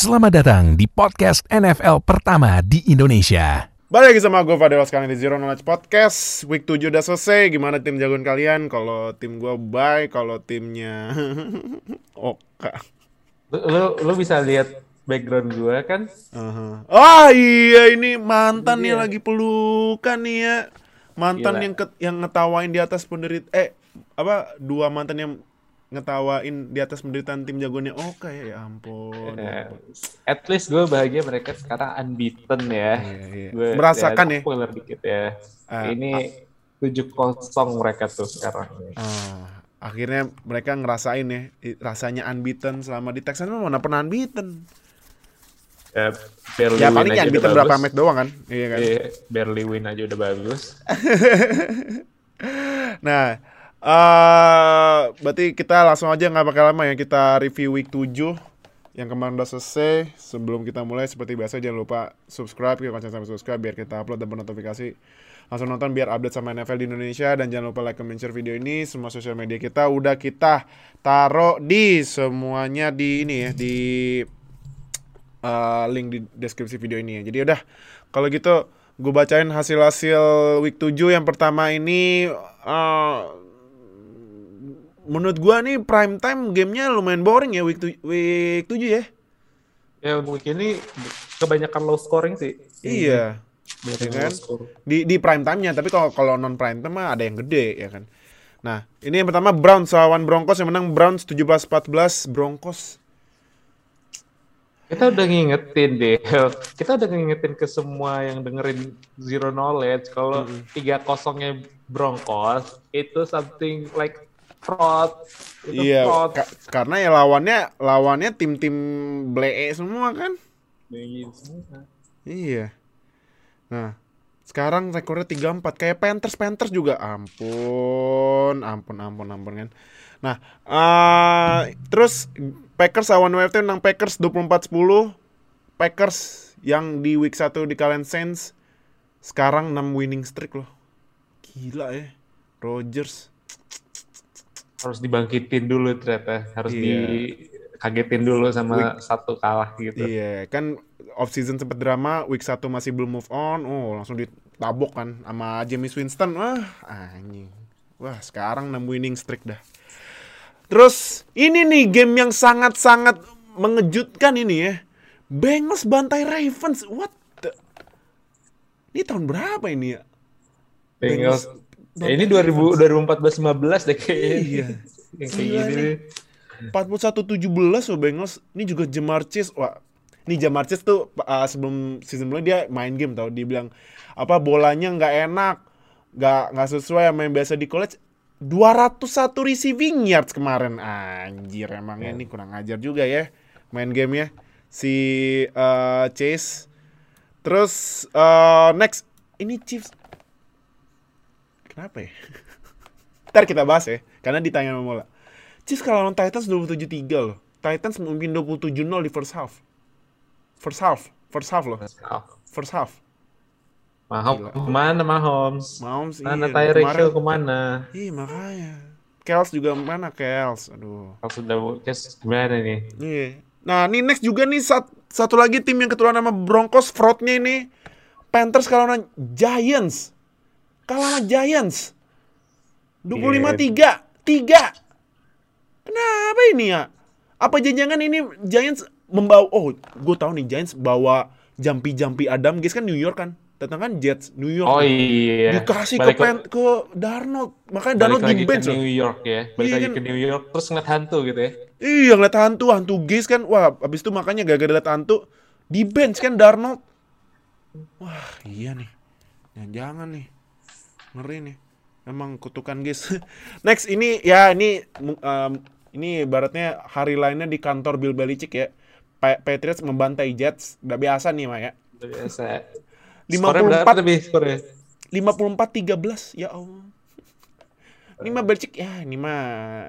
Selamat datang di podcast NFL pertama di Indonesia. Balik lagi sama gue Fadil sekali di Zero Knowledge Podcast Week 7 udah selesai Gimana tim jagoan kalian? Kalau tim gue baik Kalau timnya Oka Lu, lu, lu bisa lihat background gue kan? uh Oh iya ini mantan nih Iya. lagi pelukan nih ya Mantan Gila. yang ke, yang ngetawain di atas penderit Eh apa Dua mantan yang ngetawain di atas penderitaan tim jagoannya Oka ya Ya ampun, Eh, at least gue bahagia mereka sekarang unbeaten ya. Iya, iya. Gue Merasakan ya spoiler dikit ya. Ah, Ini 7-0 mereka tuh sekarang. Ah, akhirnya mereka ngerasain ya rasanya unbeaten selama di Texans mah mana pernah unbeaten. Ya, barely Ya paling ya udah unbeaten berapa match doang kan? Iya kan. Iya, barely win aja udah bagus. Nah, eh berarti kita langsung aja nggak pakai lama ya kita review week 7 yang kemarin udah selesai. Sebelum kita mulai seperti biasa jangan lupa subscribe, lonceng sampai subscribe biar kita upload dan bernotifikasi. Langsung nonton biar update sama NFL di Indonesia dan jangan lupa like, comment, share video ini. Semua sosial media kita udah kita taruh di semuanya di ini ya di uh, link di deskripsi video ini ya. Jadi udah kalau gitu gue bacain hasil-hasil week 7 yang pertama ini uh, menurut gua nih prime time gamenya lumayan boring ya week tu- week 7 ya. Ya week ini kebanyakan low scoring sih. Iya. Banyak Ya kan? Di di prime time-nya, tapi kalau kalau non prime time mah ada yang gede ya kan. Nah, ini yang pertama Browns lawan Broncos yang menang Browns 17-14 Broncos. Kita udah ngingetin deh, kita udah ngingetin ke semua yang dengerin Zero Knowledge kalau tiga kosongnya Broncos itu something like fraud, itu Iya, fraud. ka- karena ya lawannya lawannya tim-tim blee semua kan. Iya. Nah, sekarang rekornya 3-4 kayak Panthers Panthers juga ampun, ampun, ampun, ampun kan. Nah, eh terus Packers lawan WFT menang Packers 24-10. Packers yang di week 1 di kalian Saints sekarang 6 winning streak loh. Gila ya. Rodgers. Harus dibangkitin dulu ternyata, harus Iya. dikagetin dulu sama satu kalah gitu. Iya, kan off season sempet drama, week 1 masih belum move on. Oh, langsung ditabok kan sama James Winston. Wah, anjing. Wah, sekarang 6 winning streak dah. Terus ini nih game yang sangat-sangat mengejutkan ini ya. Bengals bantai Ravens. What the? Ini tahun berapa ini ya? Bengals. Ya, ini bantai 2000 2014 15 deh kayaknya. Iya. Yang kayak gini. nih. 41-17 loh Bengals. Ini juga Jamar Chase. Wah, ini Jamar Chase tuh uh, sebelum season mulai dia main game tau. Dia bilang apa bolanya nggak enak, nggak nggak sesuai sama yang biasa di college. 201 receiving yards kemarin. Anjir, emang Ya. ini kurang ajar juga ya main game ya si uh, Chase. Terus uh, next ini Chiefs. Kenapa ya? Ntar kita bahas ya, karena ditanya sama Mola. Chiefs kalau lawan Titans 27-3 loh. Titans mungkin 27-0 di first half. First half, first half loh. Oh, First half. Mahomes ke mana Mahomes? Mahomes Mana iya, Tyreek Hill ke mana? Iya makanya. Kels juga mana Kels? Aduh. Kalau sudah kes gimana nih? Iya. Nah, ini next juga nih sat- satu lagi tim yang keturunan nama Broncos fraudnya ini Panthers kalau Giants. Kalah sama Giants. 25-3. 3. Kenapa ini ya? Apa jangan ini Giants membawa oh, gue tahu nih Giants bawa Jampi-Jampi Adam guys kan New York kan. Datang kan Jets New York. Oh iya. Dikasih Balik ke Pen- ke Darnold. Makanya Darnold di bench ke. New York ya. Balik Iya lagi kan? ke New York terus ngeliat hantu gitu ya. Iya ngeliat hantu, hantu gays kan. Wah, abis itu makanya gara-gara liat hantu di bench kan Darnold. Wah, iya nih. Jangan-jangan nih. Ngeri nih. Emang kutukan guys. Next ini ya ini em, ini ibaratnya hari lainnya di kantor Bill Belichick ya. Pa- Patriots membantai Jets. Udah biasa nih, Mak ya. Udah biasa. 54. Skornya berapa tapi skornya? 54-13 ya Allah. Ini mah Belichick ya, ini mah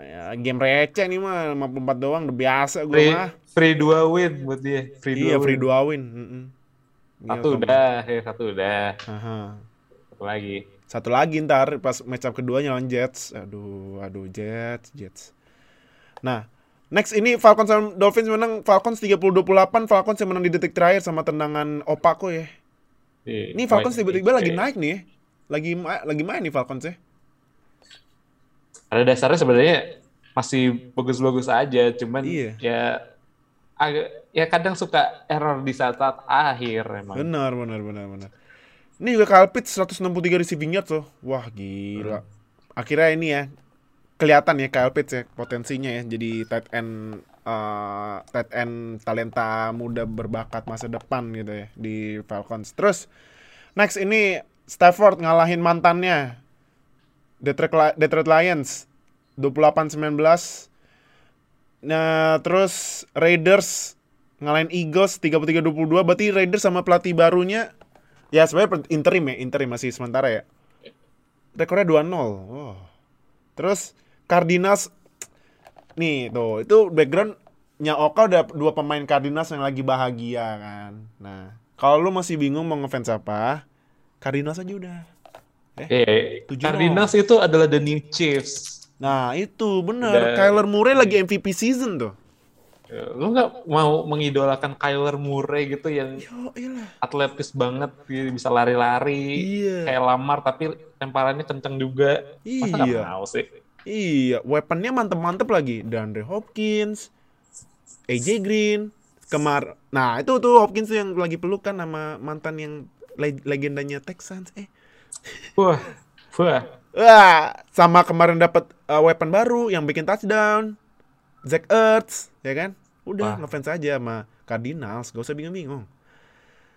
ya, game receh nih mah 54 doang udah biasa gue Free, mah. free dua win buat dia. Free Iya, free win. dua win. Mm-mm. Satu Iya, udah, ya satu udah. Aha. Satu lagi. Satu lagi ntar pas match up keduanya lawan Jets. Aduh, aduh Jets, Jets. Nah, Next ini Falcons sama Dolphins menang Falcons 30-28 Falcons yang menang di detik terakhir sama tendangan Opako ya. Iya. Ini Falcons tiba-tiba lagi oke. naik nih. ya. Lagi ma- lagi main nih Falcons ya. Pada dasarnya sebenarnya masih bagus-bagus aja, cuman Iya. ya agak ya kadang suka error di saat-saat akhir emang. Benar, benar, benar, benar. Ini juga Kyle Pitts 163 receiving yards loh. Wah, gila. Akhirnya ini ya kelihatan ya Kyle Pitts ya potensinya ya jadi tight end eh, tight end talenta muda berbakat masa depan gitu ya di Falcons. Terus next ini Stafford ngalahin mantannya Detroit, Detroit Lions 28-19. Nah, terus Raiders ngalahin Eagles 33-22. Berarti Raiders sama pelatih barunya ya sebenarnya interim ya, interim masih sementara ya. Rekornya 2-0. Wow. Terus Cardinals nih tuh, itu backgroundnya Oka udah dua pemain Cardinals yang lagi bahagia kan. Nah, kalau lu masih bingung mau ngefans apa, Cardinals aja udah. Eh, Tujuh Cardinals itu adalah the new Chiefs. Nah, itu bener. Kyler Murray lagi MVP season tuh. Eh, Lu nggak mau mengidolakan Kyler Murray gitu yang Yo, atletis banget, bisa lari-lari, Iya. kayak Lamar tapi temparannya kenceng juga. Masa nggak Iya. mau sih? Iya, weaponnya mantep-mantep lagi. DeAndre Hopkins, AJ Green, kemar. Nah, itu tuh Hopkins tuh yang lagi pelukan sama mantan yang le- legendanya Texans. Eh, Wah, wah. wah, sama kemarin dapat uh, weapon baru yang bikin touchdown. Zach Ertz, ya kan? Udah Wah. ngefans aja sama Cardinals, gak usah bingung-bingung.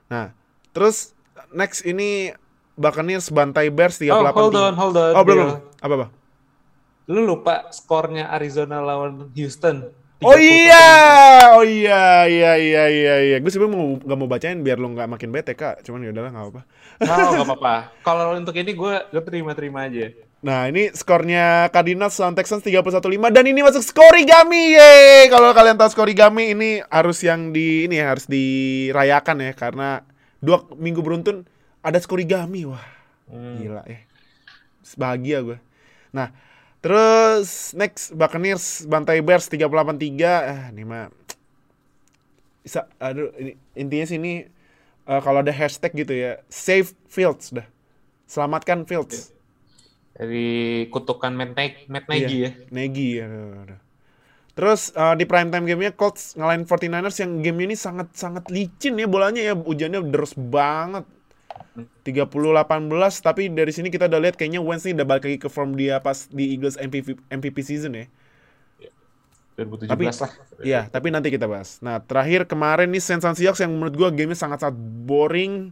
Nah, terus next ini Buccaneers bantai Bears 38 Oh, hold on, hold on. Oh, belum, belum. Apa, apa? Lu lupa skornya Arizona lawan Houston. Oh 30-1. iya, oh iya, iya, iya, iya, iya. Gue sebenarnya mau nggak mau bacain biar lo nggak makin bete kak. Cuman ya udahlah nggak apa. Oh, nggak apa-apa. Kalau untuk ini gue gue terima-terima aja. Nah ini skornya Cardinals lawan Texans 31-5 dan ini masuk skorigami, ye. Kalau kalian tahu skorigami ini harus yang di ini ya harus dirayakan ya karena dua minggu beruntun ada skorigami, wah Hmm. gila ya. Bahagia gue. Nah terus next Buccaneers bantai Bears 38-3 ah ini mah bisa aduh ini intinya sini eh, kalau ada hashtag gitu ya save Fields dah selamatkan Fields Dari kutukan Matt, Neg- Matt Nagy ya. Nagy aduh. terus eh, di prime time gamenya Colts ngalahin 49ers yang game ini sangat sangat licin ya bolanya ya hujannya deras banget 30-18 tapi dari sini kita udah lihat kayaknya Wentz nih udah balik lagi ke form dia pas di Eagles MVP, MVP season ya 2017 Tapi- lah. Iya, tapi nanti kita bahas. Nah, terakhir kemarin nih Saints and Seahawks yang menurut gua gamenya sangat-sangat boring,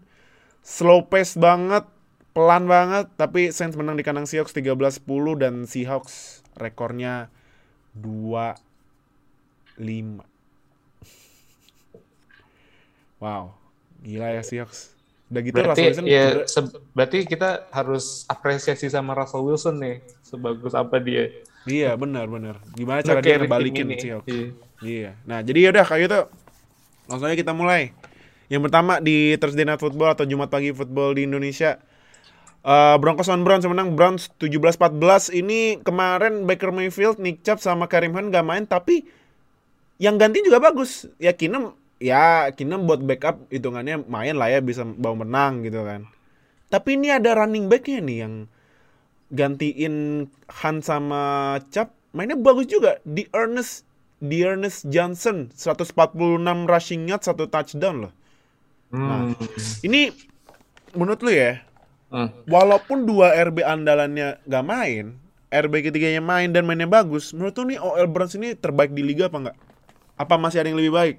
slow pace banget, pelan banget, tapi Saints menang di kandang Seahawks 13-10 dan Seahawks rekornya 2-5. Wow, gila ya Seahawks. Udah gitu Russell Berarti Wilson ya berarti kita harus apresiasi sama Russell Wilson nih sebagus apa dia. Iya, benar benar. Gimana cara dia ngebalikin. Seahawks? Iya. Iya. Nah, jadi yaudah kayak gitu. Langsung aja kita mulai. Yang pertama di Thursday Night Football atau Jumat pagi football di Indonesia. Eh Broncos lawan Browns menang Browns 17-14. Ini kemarin Baker Mayfield, Nick Chubb sama Karim Hunt gak main tapi yang ganti juga bagus. Ya Kinem ya Kinem buat backup hitungannya main lah ya bisa bawa menang gitu kan. Tapi ini ada running backnya nih yang gantiin Hunt sama Chubb mainnya bagus juga di Ernest di Ernest Johnson 146 rushing yards satu touchdown loh. Hmm. Ini menurut lu ya, Hmm. walaupun dua RB andalannya gak main, RB ketiganya main dan mainnya bagus, menurut lu nih OL Browns ini terbaik di liga apa enggak? Apa masih ada yang lebih baik?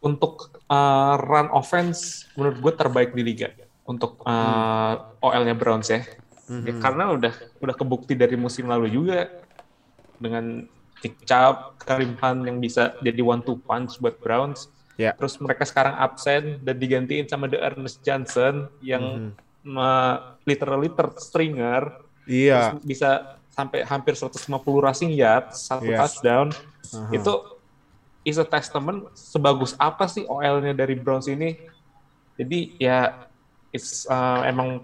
Untuk uh, run offense menurut gue terbaik di liga. Untuk uh, OL-nya Browns ya. Ya, karena udah udah kebukti dari musim lalu juga dengan Nick Chubb, Karim Hunt yang bisa jadi one two punch buat Browns. Ya. Terus mereka sekarang absen dan digantiin sama The Ernest Johnson yang uh, literally third stringer Iya. bisa sampai hampir 150 rushing yards, satu Yes. touchdown. Aha. Itu is a testament sebagus apa sih OL-nya dari Browns ini. Jadi ya it's uh, emang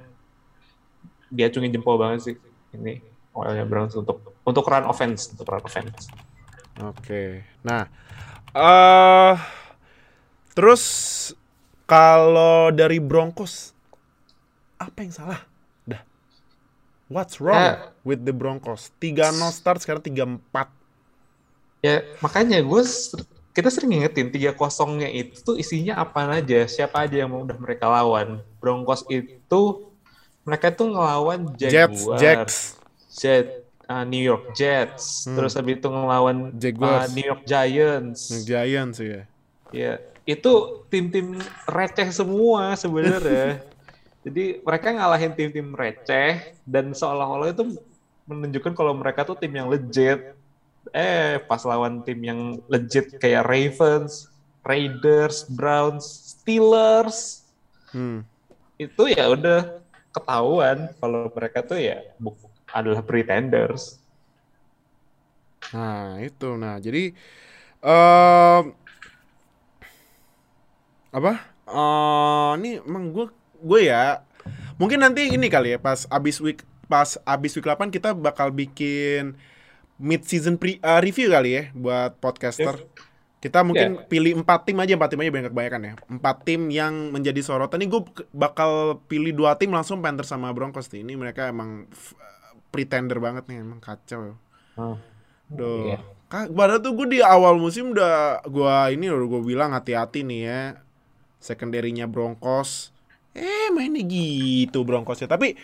diacungin jempol banget sih ini OL-nya Browns untuk untuk run offense, untuk run offense. Oke. Nah, eh terus kalau dari Broncos apa yang salah? Dah. What's wrong Eh. with the Broncos? 3-0 start sekarang 3-4. Ya makanya gue kita sering ngingetin tiga kosongnya itu tuh isinya apa aja, siapa aja yang udah mereka lawan. Broncos itu mereka tuh ngelawan Jets, Jaguars, Jacks. Jet, uh, New York Jets, Hmm. terus habis itu ngelawan Jaguars. uh, New York Giants. Giants ya. Ya, itu tim-tim receh semua sebenarnya. Jadi mereka ngalahin tim-tim receh dan seolah-olah itu menunjukkan kalau mereka tuh tim yang legit. Eh, pas lawan tim yang legit kayak Ravens, Raiders, Browns, Steelers, Hmm. itu ya udah ketahuan kalau mereka tuh ya adalah pretenders. Nah, itu. Nah, jadi em apa? Eh ini emang gue gue ya mungkin nanti ini kali ya pas abis week pas abis week 8 kita bakal bikin mid season pre eh, review kali ya buat podcaster. Kita mungkin pilih empat tim aja, empat tim aja banyak kebanyakan ya. Empat tim yang menjadi sorotan. Ini gue bakal pilih dua tim langsung Panthers sama Broncos nih. Ini mereka emang f- pretender banget nih, emang kacau. Duh. Iya. Kak, padahal tuh gue di awal musim udah gua ini loh gue bilang hati-hati nih ya. Secondary-nya Broncos. Eh mainnya gitu Broncosnya. Tapi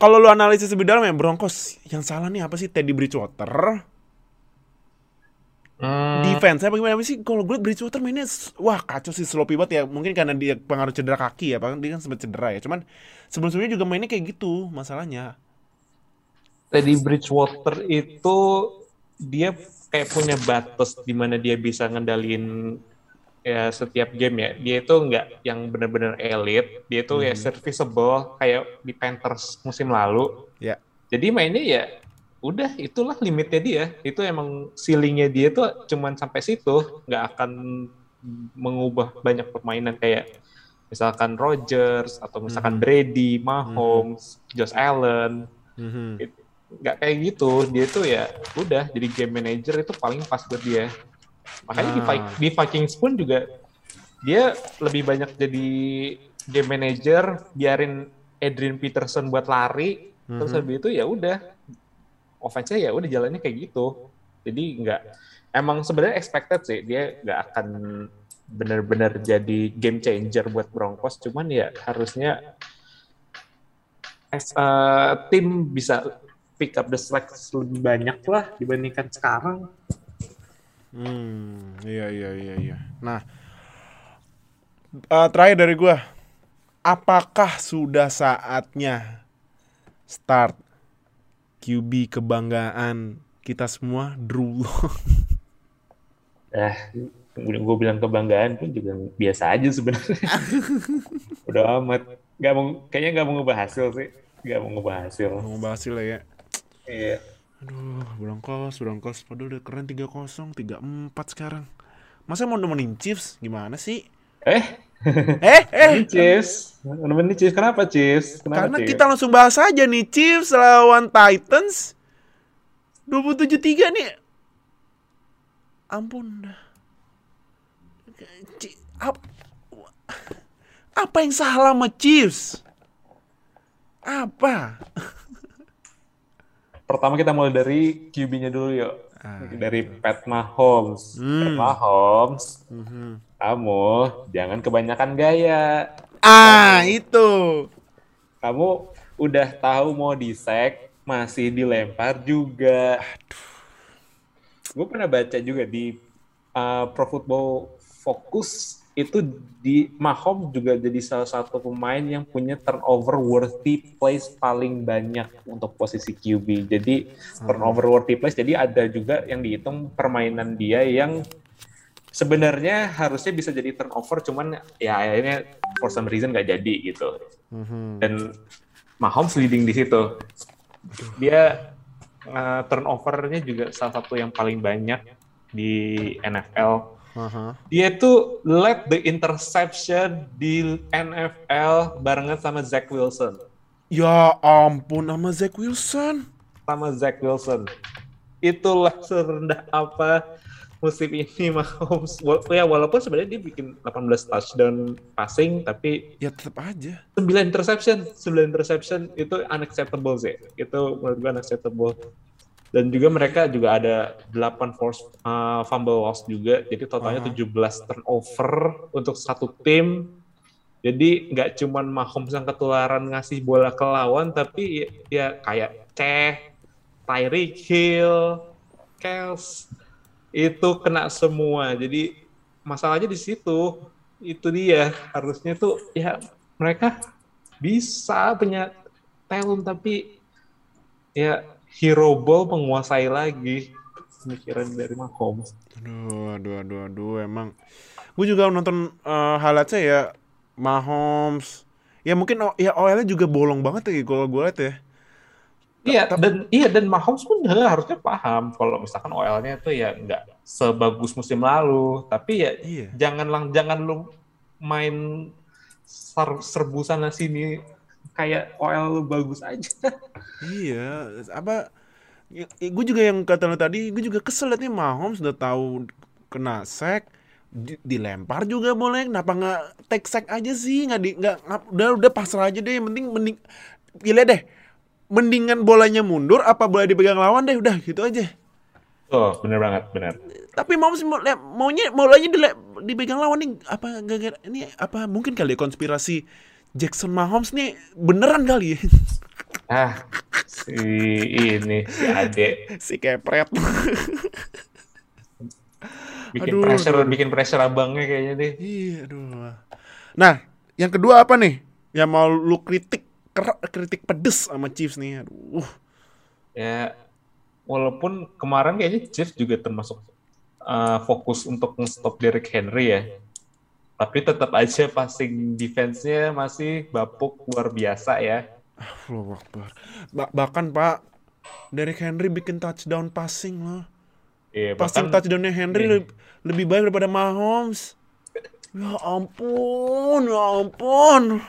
kalau lu analisis lebih dalam ya Broncos yang salah nih apa sih Teddy Bridgewater? Hmm, Defense apa gimana sih? Kalau gue Bridgewater mainnya wah kacau sih sloppy banget ya. Mungkin karena dia pengaruh cedera kaki ya, bahkan dia kan sempat cedera ya. Cuman sebelum-sebelumnya juga mainnya kayak gitu masalahnya. Teddy Bridgewater itu dia kayak punya batas di mana dia bisa ngendalin ya setiap game ya. Dia itu nggak yang benar-benar elit, dia itu ya serviceable kayak di Panthers musim lalu. Ya. Jadi mainnya ya udah itulah limitnya dia. Itu emang ceilingnya dia tuh cuman sampai situ, nggak akan mengubah banyak permainan kayak misalkan Rodgers atau misalkan Brady, Mahomes, Josh Allen Mhm. nggak kayak gitu dia tuh ya udah jadi game manager itu paling pas buat dia makanya di, Ah. Di Vikings pun juga dia lebih banyak jadi game manager biarin Adrian Peterson buat lari terus Mhm. habis itu ya udah offense-nya ya udah jalannya kayak gitu jadi nggak emang sebenarnya expected sih dia nggak akan benar-benar jadi game changer buat Broncos cuman ya harusnya a tim bisa pick up the slack lebih banyak lah dibandingkan sekarang. Hmm, iya iya iya iya. Nah, eh, terakhir dari gua, apakah sudah saatnya start QB kebanggaan kita semua Drew Lock? Eh, gue bilang kebanggaan pun juga biasa aja sebenarnya. Udah amat. Gak mau, kayaknya gak mau ngubah hasil sih. Gak mau ngubah hasil. Mau bahas hasil ya. Iya. Aduh, Broncos, Broncos padahal udah keren 3-0, 3-4 sekarang. Masa mau nemenin Chiefs? Gimana sih? Eh, Eh, eh, Chiefs. Nemenin Chiefs. Kenapa Chiefs? Kenapa karena Chiefs? kita langsung bahas aja nih Chiefs lawan Titans 27-3 nih. Ampun Apa yang salah sama Chiefs? Apa? Pertama kita mulai dari QB-nya dulu yuk. Ah, Dari Pat Mahomes. Pat Hmm. Mahomes, Mhm. kamu jangan kebanyakan gaya. Ah, itu. Kamu udah tahu mau di sack, masih dilempar juga. Gue pernah baca juga di uh, Pro Football Focus itu di Mahomes juga jadi salah satu pemain yang punya turnover worthy plays paling banyak untuk posisi QB. Jadi turnover worthy plays jadi ada juga yang dihitung permainan dia yang sebenarnya harusnya bisa jadi turnover cuman ya akhirnya for some reason nggak jadi gitu Mhm. dan Mahomes leading di situ. Dia uh, turnovernya juga salah satu yang paling banyak di NFL. Aha. Dia itu led the interception di NFL barengan sama Zach Wilson. Ya ampun sama Zach Wilson. Sama Zach Wilson. itulah serendah apa musim ini Mahomes. Ya walaupun sebenarnya dia bikin 18 touchdown passing tapi Ya tetap aja. 9 interception, 9 interception itu unacceptable sih. Itu menurut gue unacceptable. Dan juga mereka juga ada 8 force uh, fumble loss juga. Jadi totalnya Aha. 17 turnover untuk satu tim. Jadi nggak cuman Mahomes yang ketularan ngasih bola ke lawan, tapi ya, ya kayak Ceh, Tyreek Hill, Kels, itu kena semua. Jadi masalahnya di situ. Itu dia. Harusnya tuh ya mereka bisa punya talent tapi ya hero ball menguasai lagi pemikiran dari Mahomes. Aduh, aduh, aduh, aduh, emang. Gue juga nonton highlightsnya ya, Mahomes. Ya mungkin o- ya OL-nya juga bolong banget ya kalau gue liat ya. Iya dan iya dan Mahomes pun harusnya paham kalau misalkan OL-nya tuh ya nggak sebagus musim lalu, tapi ya Iya. jangan lang jangan lu main ser- serbu sana sini kayak OL lu bagus aja. Iya, apa? gue juga yang kata lo tadi, gue juga kesel liatnya Mahomes udah tahu kena sack, di- dilempar juga boleh, kenapa nggak take sack aja sih, nggak di nggak udah udah pasrah aja deh, yang penting mending pilih deh, mendingan bolanya mundur apa boleh dipegang lawan deh, udah gitu aja. Oh bener banget bener. Tapi mau, maunya dile- dipegang lawan nih apa gara ini apa mungkin kali ya konspirasi Jackson Mahomes nih beneran kali ya Ah si ini si Ade si kepret. bikin Aduh, pressure aduh. bikin pressure abangnya kayaknya deh. Iya, aduh. Nah, yang kedua apa nih? Yang mau lu kritik kritik pedes sama Chiefs nih. Aduh. Ya, walaupun kemarin kayaknya Chiefs juga termasuk uh, fokus untuk nge-stop Derrick Henry ya. Tapi tetap aja passing defense-nya masih bapuk luar biasa ya. Akbar. Ba- bahkan Pak Derrick Henry bikin touchdown passing loh. Iya, Passing bahkan touchdownnya Henry Iya. lebih, lebih baik daripada Mahomes. Ya ampun, ya ampun.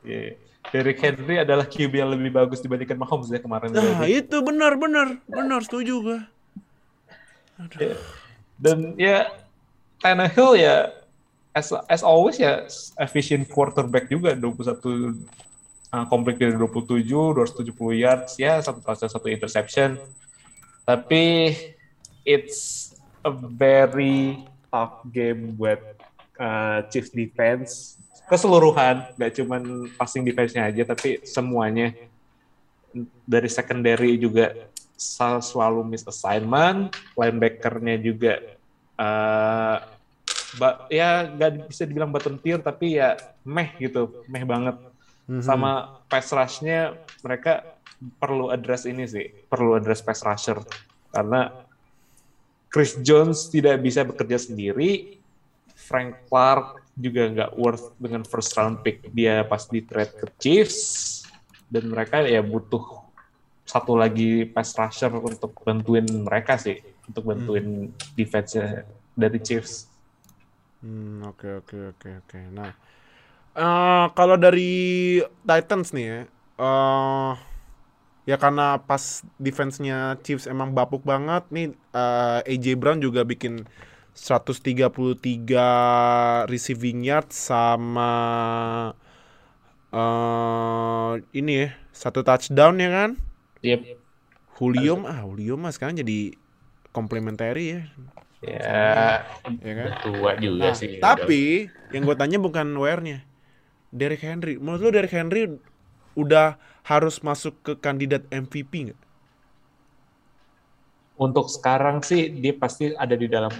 iya, Derrick Henry adalah QB yang lebih bagus dibandingkan Mahomes ya kemarin. Nah, itu benar benar benar setuju gua. Iya. Dan ya Tannehill ya as as always ya efficient quarterback juga 21 uh, complete dari 27, 270 yards ya satu touchdown satu interception. Tapi it's a very tough game buat uh, Chiefs defense keseluruhan, gak cuman passing defense-nya aja tapi semuanya dari secondary juga sel- selalu miss assignment, linebacker-nya juga eh ba- ya nggak bisa dibilang bottom tier tapi ya meh gitu, meh banget. Mhm. Sama pass rush-nya mereka perlu address ini sih, perlu address pass rusher karena Chris Jones tidak bisa bekerja sendiri, Frank Clark juga nggak worth dengan first round pick dia pas di trade ke Chiefs dan mereka ya butuh satu lagi pass rusher untuk bantuin mereka sih untuk bantuin defense dari Chiefs. Hmm, oke oke oke oke. Nah, eh kalau dari Titans nih ya, eh ya karena pas defense-nya Chiefs emang bapuk banget nih, eh, AJ Brown juga bikin 133 receiving yard sama eh ini ya, satu touchdown ya kan? Yep. Julio ah Julio mah sekarang jadi complementary ya. Ya, Ya kan? tua juga Nah, sih. tapi yang gue tanya bukan. Derrick Henry. Menurut lo Derrick Henry udah harus masuk ke kandidat MVP nggak? Untuk sekarang sih dia pasti ada di dalam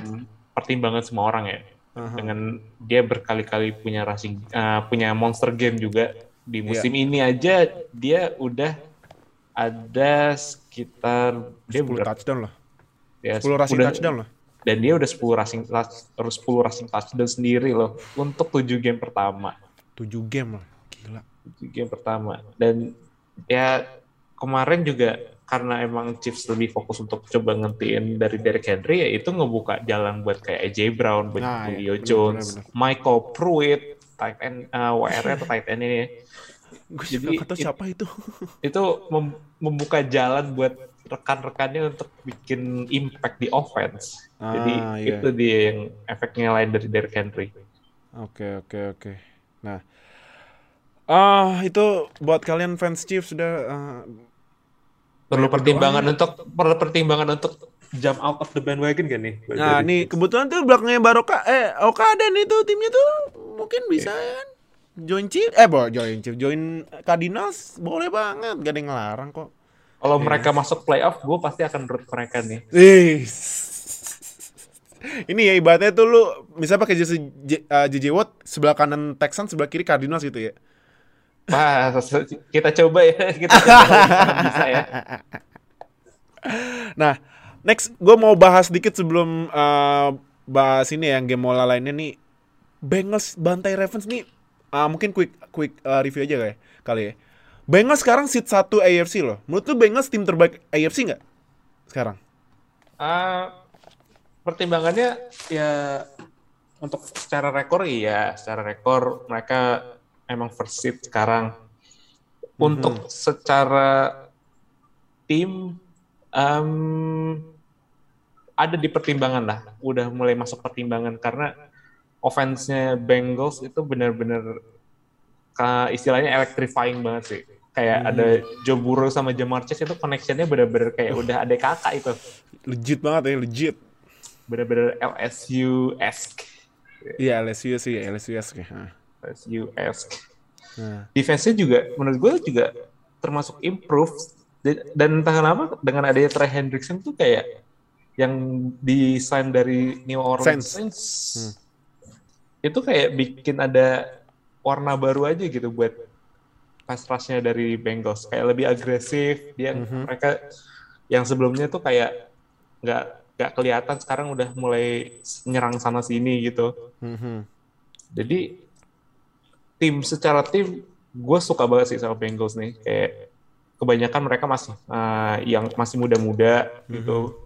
pertimbangan semua orang ya. Aha. Dengan dia berkali-kali punya rushing, eh, punya monster game juga di Iya. musim ini aja dia udah ada sekitar dia 10 udah touchdown lah. ya, 10 rushing udah- touchdown lah. Dan dia udah 10 rushing terus 10 rushing touchdown sendiri loh untuk 7 game pertama. 7 game lah. Gila. 7 game pertama. Dan ya kemarin juga karena emang Chiefs lebih fokus untuk coba ngentiin dari Derrick Henry ya itu ngebuka jalan buat kayak AJ Brown, buat Nah, Julio iya, bener, Jones, bener, Michael Pruitt, tight end uh, WR atau tight end ini Gue Jadi juga nggak tahu it- siapa itu. Itu mem- membuka jalan buat rekan-rekannya untuk bikin impact di offense. Jadi Ah, iya. itu dia yang efeknya lain dari Derrick Henry. Oke oke oke. Nah, ah itu buat kalian fans Chiefs sudah ah, Perlu pertimbangan untuk perlu pertimbangan untuk jump out of the bandwagon gak nih? Nah, nih kebetulan tuh belakangnya Baroka eh Okada nih tuh timnya tuh mungkin bisa kan join Chiefs eh boleh join Chiefs join Cardinals boleh banget gak ada yang ngelarang kok. Kalau mereka masuk playoff, gue pasti akan root mereka nih. Ih. Ini ya ibaratnya tuh lu misalnya pakai jersey uh, JJ Watt sebelah kanan Texans sebelah kiri Cardinals gitu ya. Wah, kita coba ya, kita coba bisa ya. Nah, next gue mau bahas dikit sebelum uh, bahas ini ya game mola lainnya nih. Bengals bantai Ravens nih. Ah, mungkin quick quick uh, review aja kayak kali ya. Bengals sekarang seat 1 AFC loh. Menurut lu Bengals tim terbaik AFC nggak sekarang? Ah, pertimbangannya ya untuk secara rekor iya, secara rekor mereka emang first seed sekarang. Untuk secara tim em, ada di pertimbangan lah, udah mulai masuk pertimbangan karena offense-nya Bengals itu benar-benar istilahnya electrifying banget sih. Kayak ada Joe Burrow sama Jamar Chase itu connection-nya benar-benar kayak udah ada kakak itu. Legit banget ya, legit. Benar-benar LSU-esque. Iya, LSU sih, LSU sih. Ah. LSU-esque. Nah. Defense-nya juga menurut gue juga termasuk improve dan, dan entah kenapa dengan adanya Trey Hendrickson tuh kayak yang desain dari New Orleans Saints. Saints Hmm. Itu kayak bikin ada warna baru aja gitu buat pass rush-nya dari Bengals. Kayak lebih agresif dia Mhm. mereka yang sebelumnya tuh kayak nggak nggak kelihatan sekarang udah mulai nyerang sana sini gitu. Mhm. jadi tim secara tim gue suka banget sih sama Bengals nih. Kayak kebanyakan mereka masih uh, yang masih muda-muda gitu.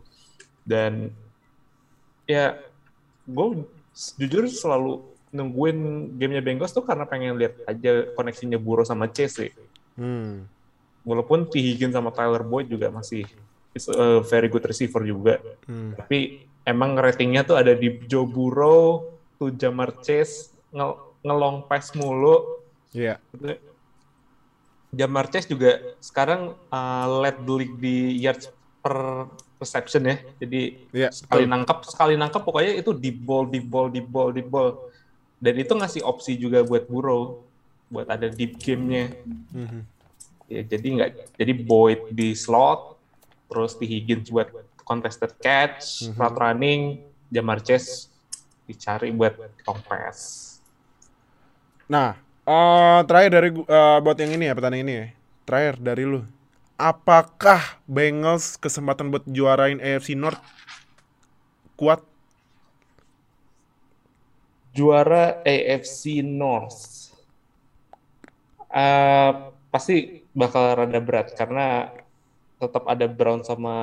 Dan ya gue jujur selalu nungguin gamenya Bengals tuh karena pengen lihat aja koneksinya Burrow sama Chase sih Hmm. walaupun T. Higgins sama Tyler Boyd juga masih is a very good receiver juga Hmm. tapi emang ratingnya tuh ada di Joe Burrow, tuh Jamar Chase, nge- ngelong pass mulu. Iya. Jamar Chase juga sekarang uh, lead the league di yards per reception ya. Jadi Iya, sekali betul. nangkap, sekali nangkap pokoknya itu di ball, di ball, di ball, di ball. Dan itu ngasih opsi juga buat Burrow buat ada deep game-nya. Mhm. Ya, jadi nggak jadi Boyd di slot, terus di Higgins buat contested catch, Mhm. route running, Jamar Chase dicari buat long pass. Nah, eh terakhir dari eh, buat yang ini ya pertandingan ini ya. Terakhir dari lu. Apakah Bengals kesempatan buat juarain AFC North kuat? Juara AFC North. Eh, pasti bakal rada berat karena tetap ada Brown sama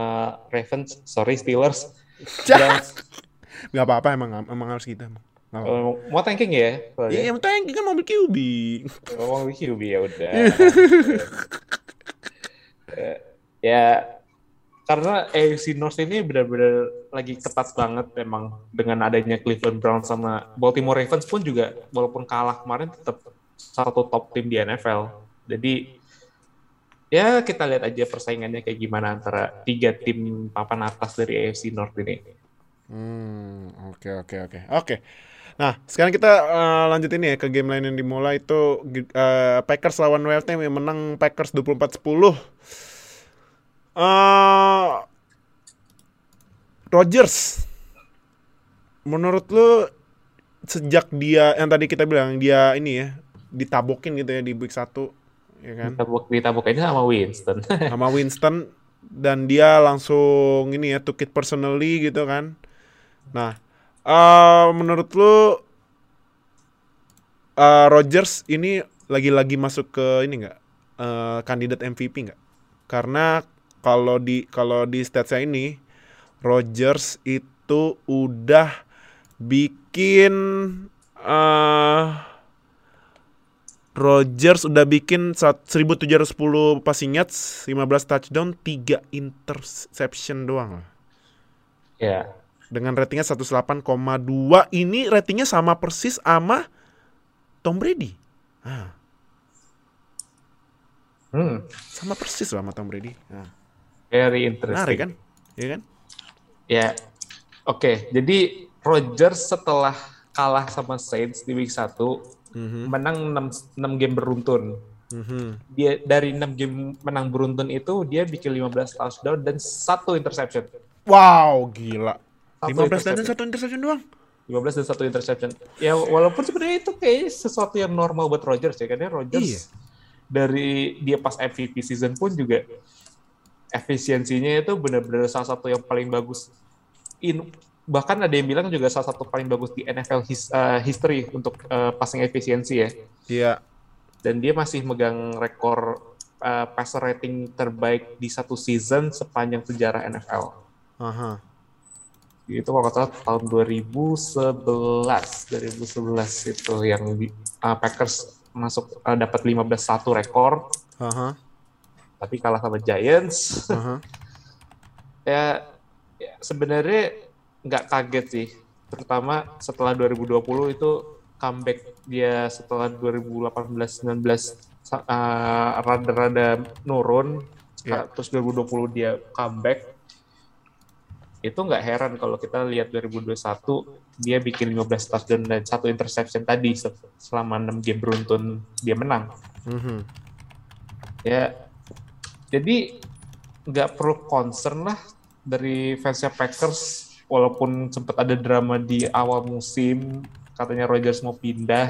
Ravens, sorry Steelers. Browns, Gak apa-apa emang emang harus kita emang. Nggak apa-apa. eh, mau tanking ya? Iya, yang tank kan mobil QB. Ngomong di QB ya udah. Eh, ya karena AFC North ini benar-benar lagi ketat banget memang dengan adanya Cleveland Browns sama Baltimore Ravens pun juga walaupun kalah kemarin tetap satu top tim di NFL. Jadi ya kita lihat aja persaingannya kayak gimana antara tiga tim papan atas dari AFC North ini. Hmm, oke oke oke. Oke. Nah, sekarang kita eh, lanjut ini ya ke game lain yang dimulai itu eh, Packers lawan Ham yang menang Packers 24-10. Eh Rodgers. Menurut lu sejak dia yang tadi kita bilang dia ini ya ditabokin gitu ya di week 1 ya kan ditabuk aja sama Winston. sama Winston dan dia langsung ini ya took it personally gitu kan. Nah, eh menurut lu eh Rodgers ini lagi-lagi masuk ke ini enggak kandidat MVP nggak? Karena kalau di kalau di statsnya ini Rodgers itu udah bikin eh Rodgers udah bikin sat- 1710 passing yards, 15 touchdown, 3 interception doang. Ya. Dengan ratingnya 108,2. Ini ratingnya sama persis sama Tom Brady. Ah, Hmm. sama persis loh sama Tom Brady. Nah, Very interesting. menarik kan? Iya kan? Ya. Oke, jadi Rodgers setelah kalah sama Saints di week 1 Mhm, menang 6, 6 game beruntun. mhm. Dia dari 6 game menang beruntun itu dia bikin 15 touchdown dan satu interception. Wow, gila. Satu 15 dan satu interception doang. 15 dan satu interception. Ya walaupun sebenarnya itu kayak sesuatu yang normal buat Rodgers ya karena Rodgers Iya. dari dia pas MVP season pun juga efisiensinya itu benar-benar salah satu yang paling bagus. In, bahkan ada yang bilang juga salah satu paling bagus di NFL his- uh, history untuk uh, passing efisiensi ya. Iya. Dan dia masih megang rekor uh, passer rating terbaik di satu season sepanjang sejarah NFL. Aha. Itu kalau salah tahun 2011 2011 itu yang di, uh, Packers masuk uh, dapat 15-1 rekor Aha. tapi kalah sama Giants Aha. ya, ya sebenarnya nggak kaget sih terutama setelah 2020 itu comeback dia setelah 2018-19 sa- uh, rada-rada nurun Ya. terus 2020 dia comeback itu nggak heran kalau kita lihat 2021 dia bikin 15 touchdown dan satu interception tadi se- selama 6 game beruntun dia menang Mhm. ya jadi nggak perlu concern lah dari fansnya Packers walaupun sempat ada drama di awal musim katanya Rodgers mau pindah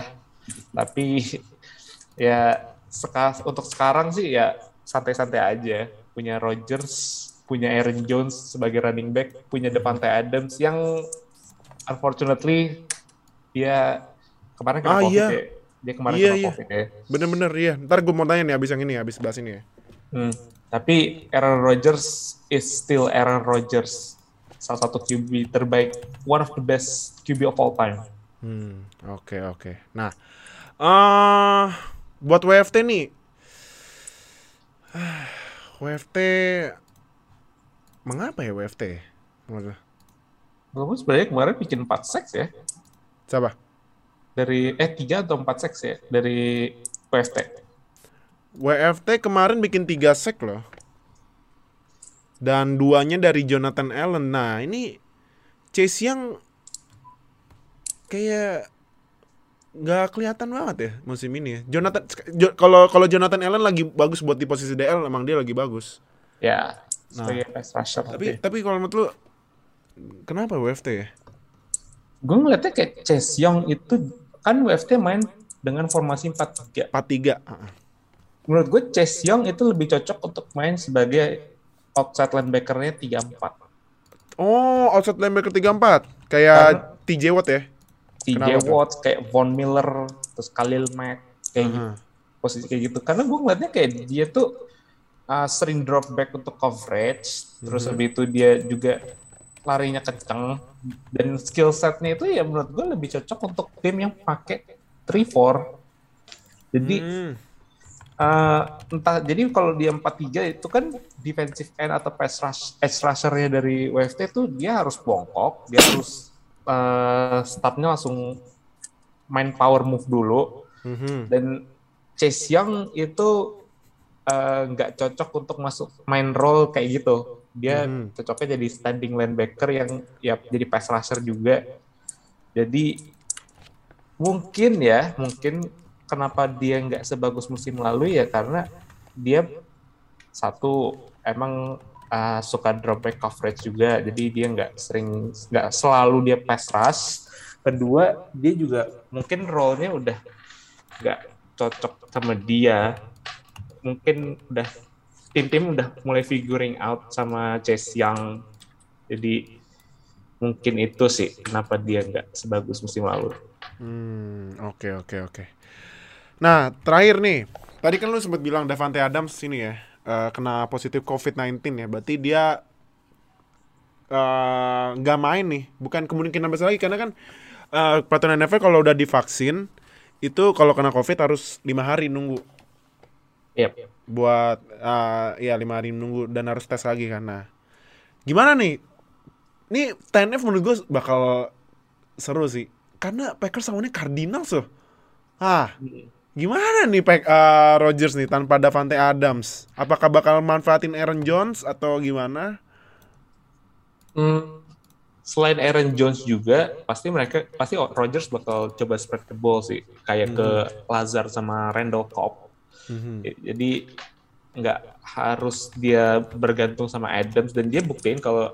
tapi ya seka- untuk sekarang sih ya santai-santai aja punya Rodgers punya Aaron Jones sebagai running back punya Devante Adams yang unfortunately dia kemarin kena Ah, COVID iya. ya dia kemarin Iya, kena iya. COVID ya Bener-bener iya. Ntar gue mau tanya nih abis yang ini, abis bahas ini ya. Hmm. Tapi Aaron Rodgers is still Aaron Rodgers. Salah satu QB terbaik, one of the best QB of all time. Hmm, oke oke. Nah, eh buat WFT nih, WFT mengapa ya WFT? Menurut lo? Walaupun sebenarnya kemarin bikin 4 sacks ya. Siapa? Dari, eh 3 atau 4 sacks ya dari WFT. WFT kemarin bikin 3 sack loh. Dan duanya dari Jonathan Allen. Nah, ini Chase Young kayak nggak kelihatan banget ya musim ini ya. Jonathan Jo- kalau kalau Jonathan Allen lagi bagus buat di posisi DL emang dia lagi bagus. Ya, sebagai pass rusher. Nah. Tapi tapi kalau menurut lu kenapa WFT ya? gue ngeliatnya kayak Chase Young itu, kan WFT main dengan formasi 4-3. 4-3. Heeh. Menurut gue Chase Young itu lebih cocok untuk main sebagai outside linebacker-nya 3-4. Oh, outside linebacker 3-4. Kayak TJ Watt ya. TJ Kenapa? Watt, kayak Von Miller, terus Khalil Mack, kayak gitu. Aha. posisi kayak gitu karena gue ngeliatnya kayak dia tuh uh, sering drop back untuk coverage terus habis itu dia juga larinya kenceng dan skill setnya itu ya menurut gue lebih cocok untuk tim yang pakai 3-4 jadi Hmm. uh, entah jadi kalau dia 4-3 itu kan defensive end atau pass rush edge rusher-nya dari WFT tuh dia harus bongkok dia harus uh, startnya langsung main power move dulu Mhm. dan Chase Young itu eh, nggak cocok untuk masuk main role kayak gitu. Dia Mhm. cocoknya jadi standing linebacker yang ya jadi pass rusher juga. Jadi mungkin ya, mungkin kenapa dia nggak sebagus musim lalu ya karena dia satu emang eh, suka drop back coverage juga, jadi dia nggak sering nggak selalu dia pass rush. Kedua dia juga mungkin role-nya udah nggak cocok sama dia mungkin udah tim-tim udah mulai figuring out sama Chase Young jadi mungkin itu sih kenapa dia nggak sebagus musim lalu Hmm, oke oke oke. Nah, terakhir nih. Tadi kan lu sempat bilang Davante Adams ini ya, eh, kena positif COVID-19 ya. Berarti dia eh, nggak main nih. Bukan kemungkinan besar lagi karena kan eh, peraturan NFL kalau udah divaksin itu kalau kena covid harus lima hari nunggu Yep. buat uh, ya lima hari nunggu dan harus tes lagi nah gimana nih? Nih TNF menurut gue bakal seru sih. Karena Packers lawannya Cardinals loh. Ah gimana nih Pack uh, Rodgers nih tanpa Davante Adams? Apakah bakal manfaatin Aaron Jones atau gimana? Hmm, selain Aaron Jones juga pasti mereka pasti Rodgers bakal coba spread the ball sih. Kayak ke Lazard sama Randall Cobb. Mhm. Jadi nggak harus dia bergantung sama Adams dan dia buktiin kalau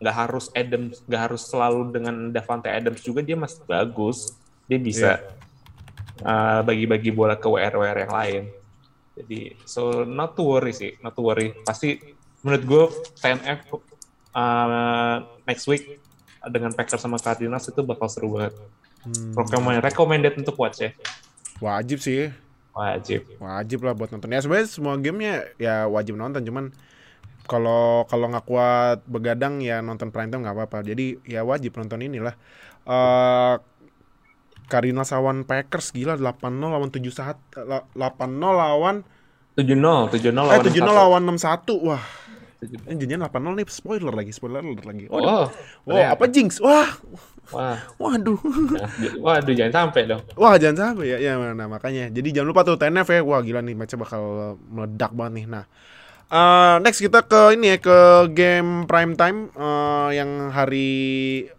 nggak harus Adams nggak harus selalu dengan Davante Adams juga dia masih bagus. Dia bisa uh, bagi-bagi bola ke WR-WR yang lain. Jadi so not to worry sih, not to worry. Pasti menurut gue TNF uh, next week dengan Packers sama Cardinals itu bakal seru banget. Hmm, recommended untuk watch ya. wajib sih Wajib. wajib lah buat nonton. Ya sebenarnya semua gamenya ya wajib nonton cuman kalau kalau nggak kuat begadang ya nonton prime time nggak apa-apa. Jadi ya wajib nonton inilah. Eh Cardinals lawan Packers gila 8-0 lawan 7-1 la- 8-0 lawan 7-0, 7-0 eh lawan 7-0 satu. lawan 6-1 wah. 7-0. jadinya 8-0 nih spoiler lagi spoiler lagi. Oh, Oh, oh apa? jinx? Wah wah, waduh jangan- waduh jangan sampai dong. Wah jangan sampai ya, ya nah makanya. Jadi jangan lupa tuh TNF ya. Wah gila nih matchnya bakal meledak banget nih. Nah, eh, next kita ke ini ya ke game prime time eh, yang hari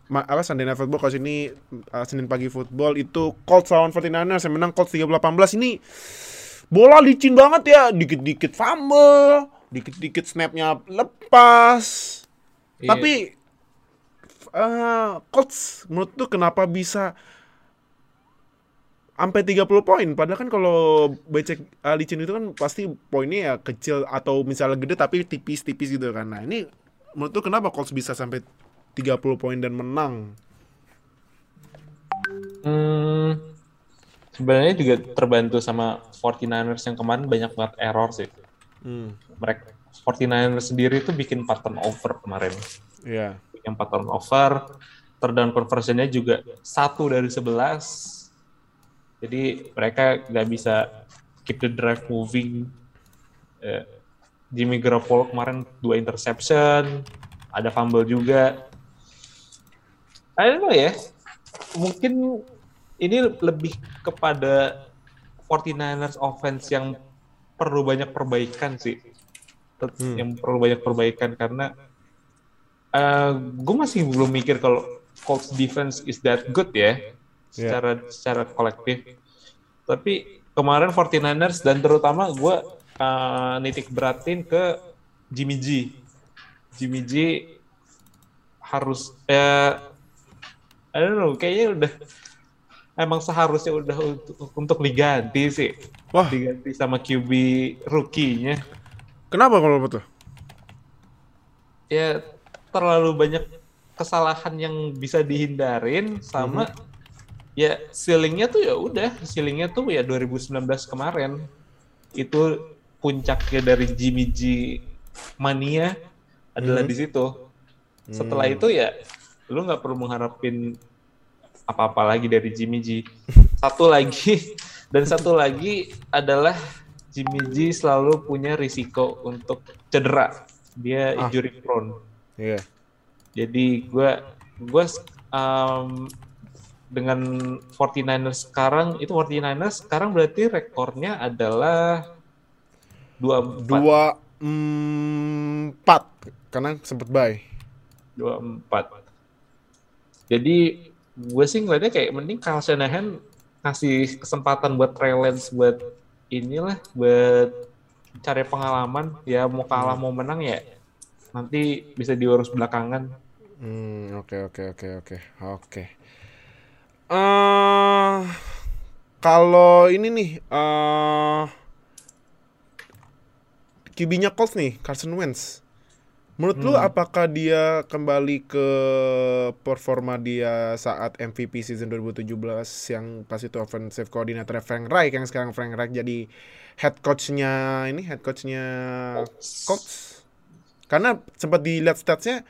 ma- apa Sunday Night Football kalau sini eh, Senin pagi football itu Colts lawan 49ers yang menang Colts 30-18 ini bola licin banget ya dikit-dikit fumble dikit-dikit snapnya lepas Iya. tapi eh Colts menurut tuh kenapa bisa sampai 30 poin padahal kan kalau becek uh, licin itu kan pasti poinnya ya kecil atau misalnya gede tapi tipis-tipis gitu kan nah ini menurut tuh kenapa Colts bisa sampai 30 poin dan menang Hmm, sebenarnya juga terbantu sama 49ers yang kemarin banyak banget error sih. hmm Mereka 49ers sendiri tuh bikin 4 turnover kemarin. Ya Bikin 4 turnover, third down conversion-nya juga satu dari 11. Jadi mereka nggak bisa keep the drive moving. Eh, Jimmy Garoppolo kemarin dua interception, ada fumble juga. I don't know ya, mungkin ini lebih kepada 49ers offense yang perlu banyak perbaikan sih. Hmm. Yang perlu banyak perbaikan karena gue masih belum mikir kalau Colts defense is that good ya secara secara kolektif. Tapi kemarin 49ers dan terutama gue uh, nitik beratin ke Jimmy G. Jimmy G harus ya I don't know, kayaknya udah emang seharusnya udah untuk, untuk diganti sih. wah Diganti sama QB rookie-nya. kenapa kalau betul ya terlalu banyak kesalahan yang bisa dihindarin sama ya ceilingnya tuh ya udah ceilingnya tuh ya 2019 kemarin. Itu puncaknya dari Jimmy G mania adalah Mhm. di situ. Setelah itu ya lu nggak perlu mengharapin apa-apa lagi dari Jimmy G. Satu lagi dan satu lagi adalah Jimmy G selalu punya risiko untuk cedera. Dia Ah. injury prone iya. Jadi gue gue um, dengan 49ers sekarang itu 49ers sekarang berarti rekornya adalah 24 dua mm, empat karena sempet bye. 24. Jadi gue sih ngeliatnya kayak mending Kyle Shanahan ngasih kesempatan buat Trey Lance buat inilah buat cari pengalaman. Ya mau kalah mau menang ya nanti bisa diurus belakangan Hmm, oke oke oke oke oke. Eh, kalau ini nih, eh QB-nya Colts nih, Carson Wentz. Menurut lu apakah dia kembali ke performa dia saat MVP season 2017 yang pas itu offensive coordinator Frank Reich yang sekarang Frank Reich jadi head coach-nya ini head coach-nya Colts? Karena sempat dilihat statsnya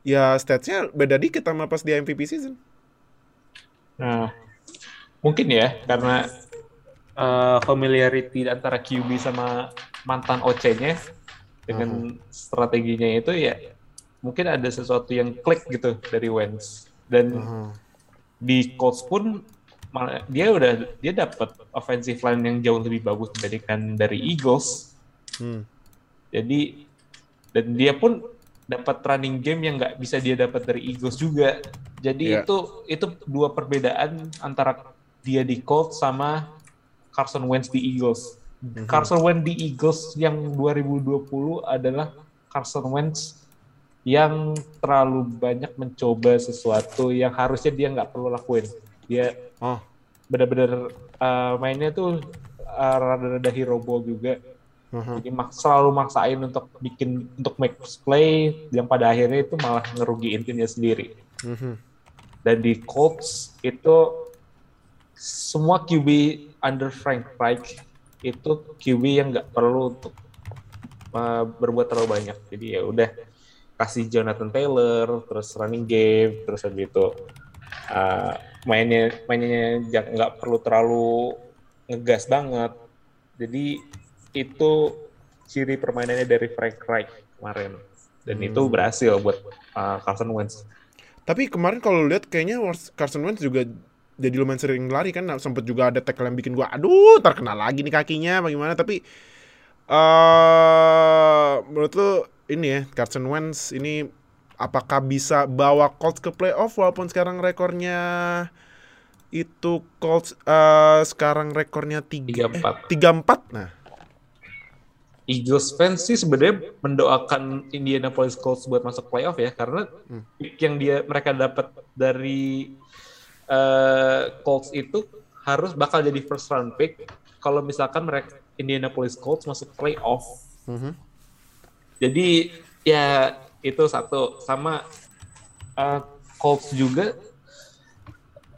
ya statsnya beda dikit sama pas dia MVP season. Nah, Mungkin ya, karena uh, familiarity antara QB sama mantan OC-nya dengan uh-huh. strateginya itu ya mungkin ada sesuatu yang klik gitu dari Wentz dan uh-huh. di Colts pun dia udah dia dapat offensive line yang jauh lebih bagus dibandingkan dari Eagles. Hmm. Jadi dan dia pun dapat running game yang nggak bisa dia dapat dari Eagles juga. Jadi yeah. itu itu dua perbedaan antara dia di Colts sama Carson Wentz di Eagles. Mm-hmm. Carson Wentz di Eagles yang 2020 adalah Carson Wentz yang terlalu banyak mencoba sesuatu yang harusnya dia nggak perlu lakuin. Dia oh. benar-benar uh, mainnya tuh uh, rada-rada hero ball juga. Uh-huh. Jadi mak selalu maksain untuk bikin untuk make play yang pada akhirnya itu malah ngerugiin timnya sendiri. Uh-huh. Dan di Colts itu semua QB under Frank Reich itu QB yang nggak perlu untuk uh, berbuat terlalu banyak. Jadi ya udah kasih Jonathan Taylor, terus running game, terus habis itu uh, mainnya mainnya nggak perlu terlalu ngegas banget. Jadi itu ciri permainannya dari Frank Reich kemarin. Dan hmm. itu berhasil buat uh, Carson Wentz. Tapi kemarin kalau lihat kayaknya Carson Wentz juga jadi lumayan sering lari kan. Sempet juga ada tackle yang bikin gua aduh terkenal lagi nih kakinya bagaimana? Tapi uh, menurut lu ini ya Carson Wentz ini apakah bisa bawa Colts ke playoff walaupun sekarang rekornya itu Colts uh, sekarang rekornya tiga eh, tiga empat? Nah Eagles fans sih sebenarnya mendoakan Indianapolis Colts buat masuk playoff ya karena hmm. yang dia mereka dapat dari uh, Colts itu harus bakal jadi first round pick kalau misalkan mereka Indianapolis Colts masuk playoff. Mm-hmm. Jadi ya itu satu sama uh, Colts juga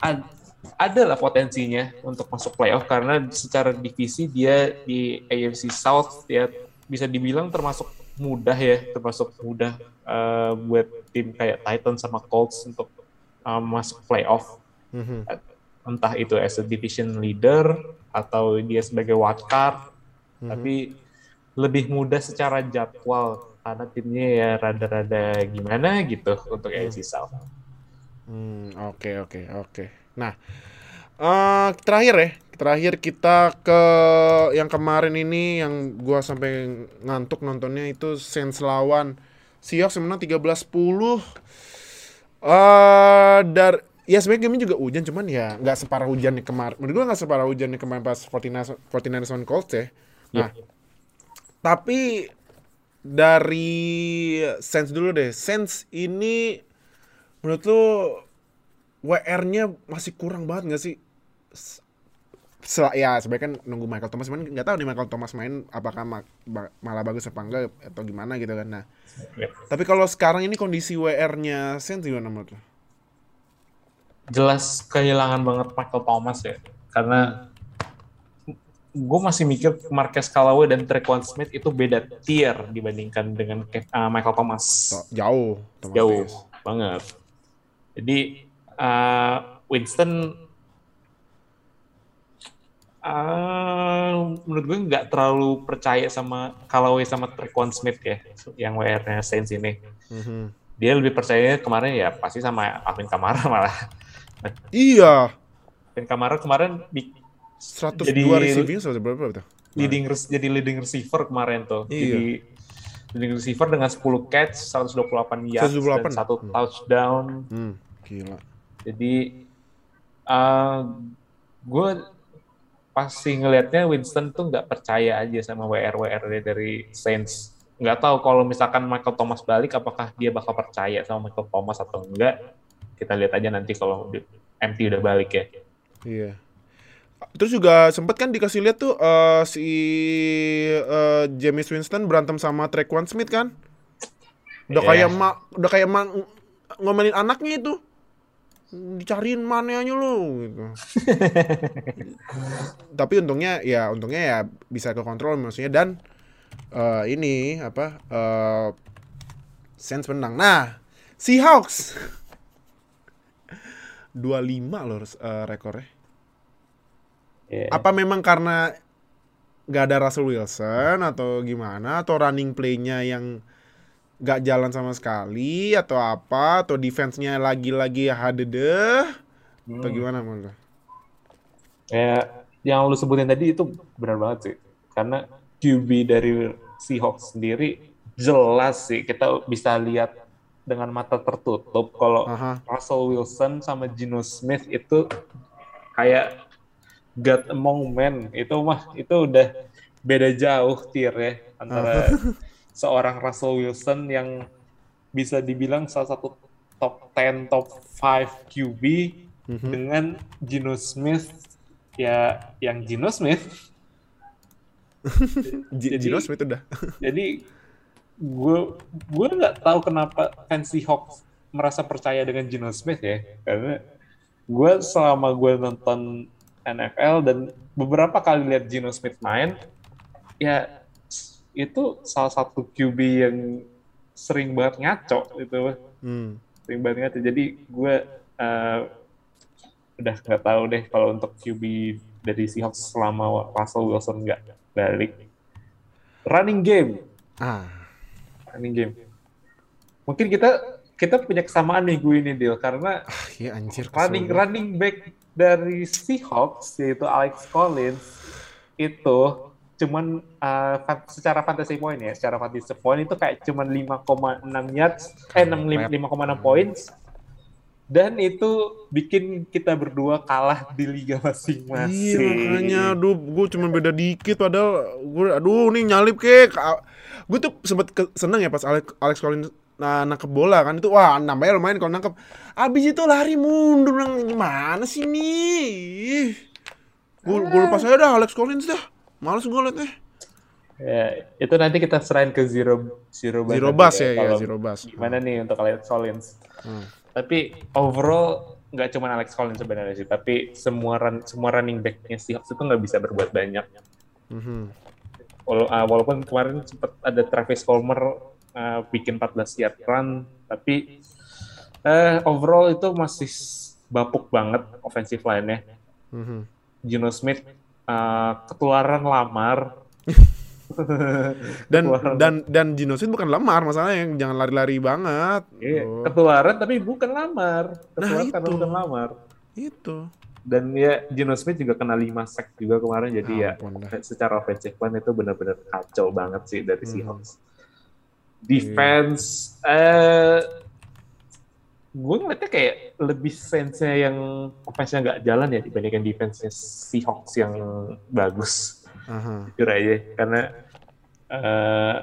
ad, ada lah potensinya untuk masuk playoff karena secara divisi dia di AFC South ya bisa dibilang termasuk mudah ya termasuk mudah uh, buat tim kayak Titans sama Colts untuk uh, masuk playoff Mm-hmm. Entah itu as a division leader atau dia sebagai wildcard, mm-hmm. tapi lebih mudah secara jadwal karena timnya ya rada-rada gimana gitu untuk. AFC South. Hmm, oke oke oke. Nah, uh, terakhir ya, terakhir kita ke yang kemarin ini yang gua sampai ngantuk nontonnya itu Saints lawan Seahawks menang 13-10. Uh, dar ya sebenarnya game juga hujan cuman ya nggak separah hujannya kemarin menurut gue nggak separah hujannya kemarin pas 49 49 on Colts ya nah yeah. tapi dari sense dulu deh sense ini menurut lu WR-nya masih kurang banget nggak sih Sel ya sebenarnya kan nunggu Michael Thomas main nggak tahu nih Michael Thomas main apakah ma ba malah bagus apa enggak atau gimana gitu kan nah yeah. tapi kalau sekarang ini kondisi WR-nya Sense gimana menurut lu? jelas kehilangan banget Michael Thomas ya karena gue masih mikir Marquez Callaway dan Trequan Smith itu beda tier dibandingkan dengan uh, Michael Thomas jauh Thomas jauh Davis. banget jadi uh, Winston uh, menurut gue nggak terlalu percaya sama Callaway sama Trequan Smith ya yang WR-nya Saints ini mm -hmm. dia lebih percaya kemarin ya pasti sama Alvin Kamara malah Iya. Dan Kamara kemarin di 102 jadi, receiving berapa itu? Leading jadi leading receiver kemarin tuh. Iya. Jadi leading receiver dengan 10 catch, 128 yards 128. dan satu hmm. touchdown. Hmm, gila. Jadi uh, gue pasti ngelihatnya Winston tuh nggak percaya aja sama WR WR dari Saints. Nggak tahu kalau misalkan Michael Thomas balik, apakah dia bakal percaya sama Michael Thomas atau enggak kita lihat aja nanti kalau MT udah balik ya. Iya. Terus juga sempet kan dikasih lihat tuh uh, si uh, James Winston berantem sama Trequan Smith kan? Udah yeah. kayak mak, udah kayak mak ngomelin anaknya itu. Dicariin mananya lu gitu. Tapi untungnya ya untungnya ya bisa ke kontrol maksudnya dan uh, ini apa uh, Sense menang. Nah, Seahawks 25 loh uh, rekornya. Yeah. Apa memang karena nggak ada Russell Wilson atau gimana atau running play-nya yang nggak jalan sama sekali atau apa atau defense-nya lagi-lagi hadede atau Hmm. gimana menurut? Ya, yang lu sebutin tadi itu benar banget sih. Karena QB dari Seahawks sendiri jelas sih kita bisa lihat dengan mata tertutup kalau Aha. Russell Wilson sama Geno Smith itu kayak God among men itu mah itu udah beda jauh tier ya antara seorang Russell Wilson yang bisa dibilang salah satu top 10 top 5 QB Mhm. dengan Geno Smith ya yang Geno Smith Jadi- Gino Smith udah. jadi gue gue nggak tahu kenapa fans Seahawks merasa percaya dengan Geno Smith ya karena gue selama gue nonton NFL dan beberapa kali lihat Geno Smith main ya itu salah satu QB yang sering banget ngaco itu Hmm. sering banget ngaco jadi gue eh, udah nggak tahu deh kalau untuk QB dari Seahawks selama Russell Wilson nggak balik running game Ah. running game. Mungkin kita kita punya kesamaan nih gue ini deal karena Ah, iya anjir. running running back dari Seahawks yaitu Alex Collins itu cuman uh, secara fantasy point ya, secara fantasy point itu kayak cuman 5,6 yards eh 6 lim- 5,6 points dan itu bikin kita berdua kalah di liga masing-masing. Iya makanya, aduh, gue cuma beda dikit padahal gue, aduh, nih nyalip kek. Gue tuh sempet ke- seneng ya pas Alex, Alex Collins nah, nangkep bola kan itu, wah nambahnya lumayan kalau nangkep. Abis itu lari mundur, nang gimana sih nih? Gue gue lupa saya dah Alex Collins dah, males gue liatnya. Ya, itu nanti kita serahin ke Zero Zero Bus Zero bus ya, ya kalau zero bus. Gimana nih untuk Alex Collins? Hmm. Tapi overall nggak cuma Alex Collins sebenarnya sih, tapi semua run, semua running backnya Seahawks itu nggak bisa berbuat banyak. Mhm. Wala- uh, walaupun kemarin sempat ada Travis Colmer uh, bikin 14 yard run, tapi eh overall itu masih bapuk banget offensive line-nya. Mhm. Geno Smith uh, ketularan lamar. Dan Ketularan. dan dan Gino Smith bukan lemar masalahnya yang jangan lari-lari banget. Iya, Oh, ketularan tapi bukan lamar. Nah, Ketularan karena itu. bukan lamar. itu. Dan ya Geno Smith juga kena 5 sack juga kemarin jadi ya Ampun dah. secara offensive line itu benar-benar kacau banget sih dari Hmm. Seahawks. Defense eh gue ngeliatnya kayak lebih sense-nya yang offense-nya nggak jalan ya dibandingkan defense-nya Seahawks yang bagus. Jujur aja karena eh,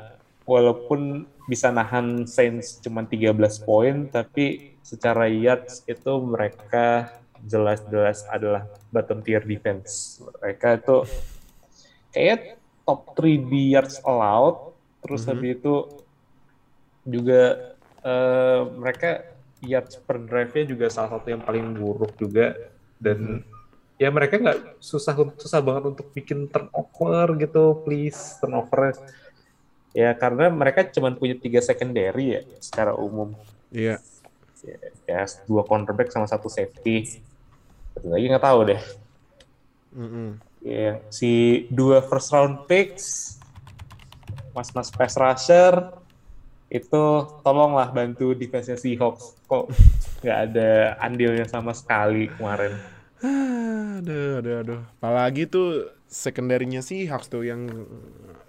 walaupun bisa nahan Saints cuma 13 poin tapi secara yards itu mereka jelas-jelas adalah bottom tier defense. Mereka itu kayak top 3 di yards allowed terus Mhm. habis itu juga eh, mereka yards per drive-nya juga salah satu yang paling buruk juga. Dan ya mereka nggak susah susah banget untuk bikin turnover gitu please turnover ya karena mereka cuma punya tiga secondary ya secara umum. Iya. ya dua cornerback sama satu safety. Satu lagi nggak tahu deh. Mm-mm. ya si dua first round picks mas mas pass rusher itu tolonglah bantu defense Seahawks kok nggak ada andilnya sama sekali kemarin Aduh, aduh, aduh. Apalagi tuh secondary-nya sih Hawks tuh yang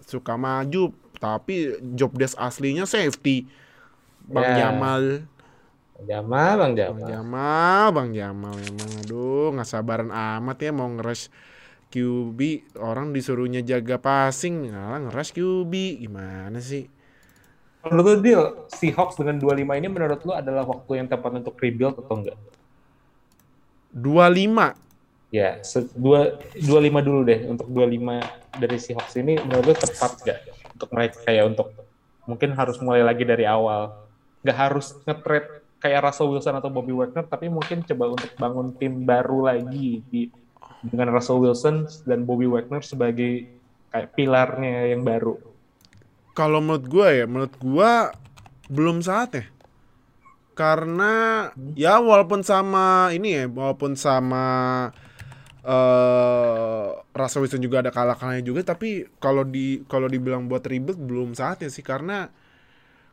suka maju, tapi job desk aslinya safety. Bang Ya. Jamal, Jamal bang Bang Jamal Jamal, Bang Jamal emang aduh nggak sabaran amat ya mau ngerush QB orang disuruhnya jaga passing malah ngerush QB gimana sih? Menurut lu deal Seahawks dengan 25 ini menurut lu adalah waktu yang tepat untuk rebuild atau enggak? 25 Ya, dua, 25 dulu deh untuk 25 dari Seahawks ini menurut lu tepat nggak untuk mereka kayak untuk mungkin harus mulai lagi dari awal. Nggak harus nge-trade kayak Russell Wilson atau Bobby Wagner, tapi mungkin coba untuk bangun tim baru lagi di, dengan Russell Wilson dan Bobby Wagner sebagai kayak pilarnya yang baru. Kalau menurut gua ya, menurut gua belum saatnya. Karena ya walaupun sama ini ya, walaupun sama eh Russell Wilson juga ada kalah-kalahnya juga tapi kalau di kalau dibilang buat ribet belum saatnya sih. Karena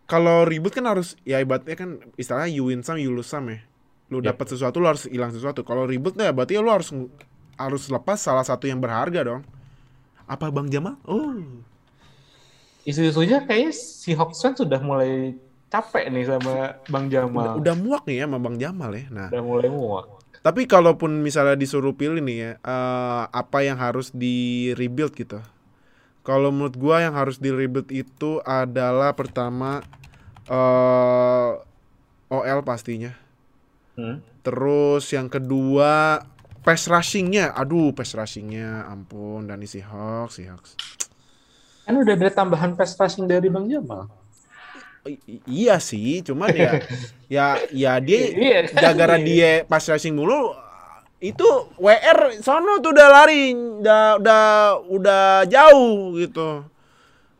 kalau ribut kan harus ya ibaratnya kan istilahnya you win some you lose some ya. Lu Ya. dapat sesuatu lu harus hilang sesuatu. Kalau ribut ya berarti ya lu harus harus lepas salah satu yang berharga dong. Apa bang Jamal? Oh Isu-isunya kayaknya si Hawks sudah mulai capek nih sama Bang udah, Jamal. udah muak nih ya sama bang Jamal ya nah Udah mulai muak. tapi kalaupun misalnya disuruh pilih nih ya eh, apa yang harus di rebuild gitu kalau menurut gua yang harus di rebuild itu adalah pertama eh OL pastinya Hmm? Terus yang kedua pass rushingnya, aduh pass rushingnya, ampun dan si Hawks, si Hawks. Kan udah ada tambahan pass rushing dari Bang Jamal. I- iya sih, cuman ya, ya, ya dia Iya kan? gara-gara dia pass rushing mulu, itu WR sono tuh udah lari, udah udah udah jauh gitu.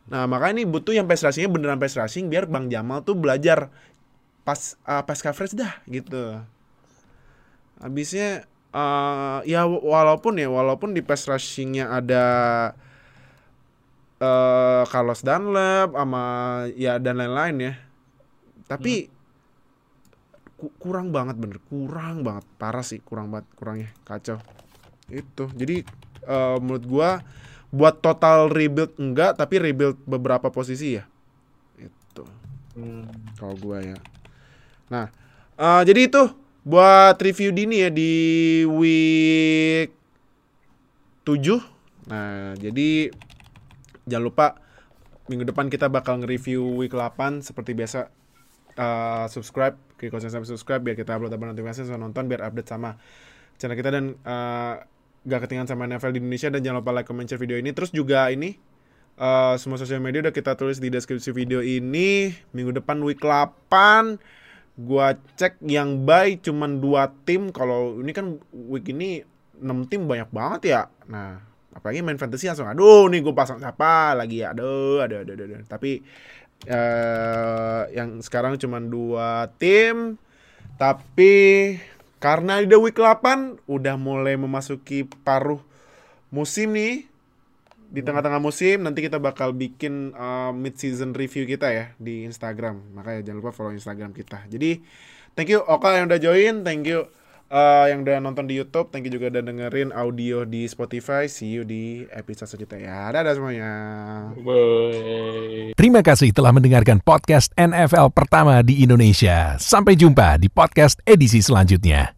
Nah makanya ini butuh yang pass rushingnya beneran pass rushing biar Bang Jamal tuh belajar pas uh, pass coverage dah gitu. Habisnya uh, ya wa- walaupun ya walaupun di pass rushingnya ada eh Carlos Dunlap sama ya dan lain-lain ya. Tapi ku- kurang banget bener, kurang banget, parah sih, kurang banget, kurangnya kacau. Itu. Jadi eh, menurut gua buat total rebuild enggak, tapi rebuild beberapa posisi ya. Itu Hmm. kalau gua ya. Nah, eh, jadi itu buat review dini ya di week 7. Nah, jadi jangan lupa minggu depan kita bakal nge-review week 8 seperti biasa. Eh, subscribe, klik konsen sampai subscribe biar kita upload upload notifikasi sama nonton biar update sama channel kita dan eh, gak ketinggalan sama NFL di Indonesia dan jangan lupa like, comment, share video ini. Terus juga ini eh, semua sosial media udah kita tulis di deskripsi video ini. Minggu depan week 8 gua cek yang buy cuman dua tim kalau ini kan week ini 6 tim banyak banget ya nah apalagi main fantasy langsung aduh nih gue pasang siapa lagi ya? Aduh aduh aduh, aduh, aduh. tapi eh yang sekarang cuman dua tim tapi karena udah week 8 udah mulai memasuki paruh musim nih di tengah-tengah musim nanti kita bakal bikin uh, mid season review kita ya di Instagram. Makanya jangan lupa follow Instagram kita. Jadi thank you Oka yang udah join thank you uh, yang udah nonton di YouTube thank you juga udah dengerin audio di Spotify see you di episode selanjutnya ya dadah semuanya Bye. Terima kasih telah mendengarkan podcast NFL pertama di Indonesia. Sampai jumpa di podcast edisi selanjutnya.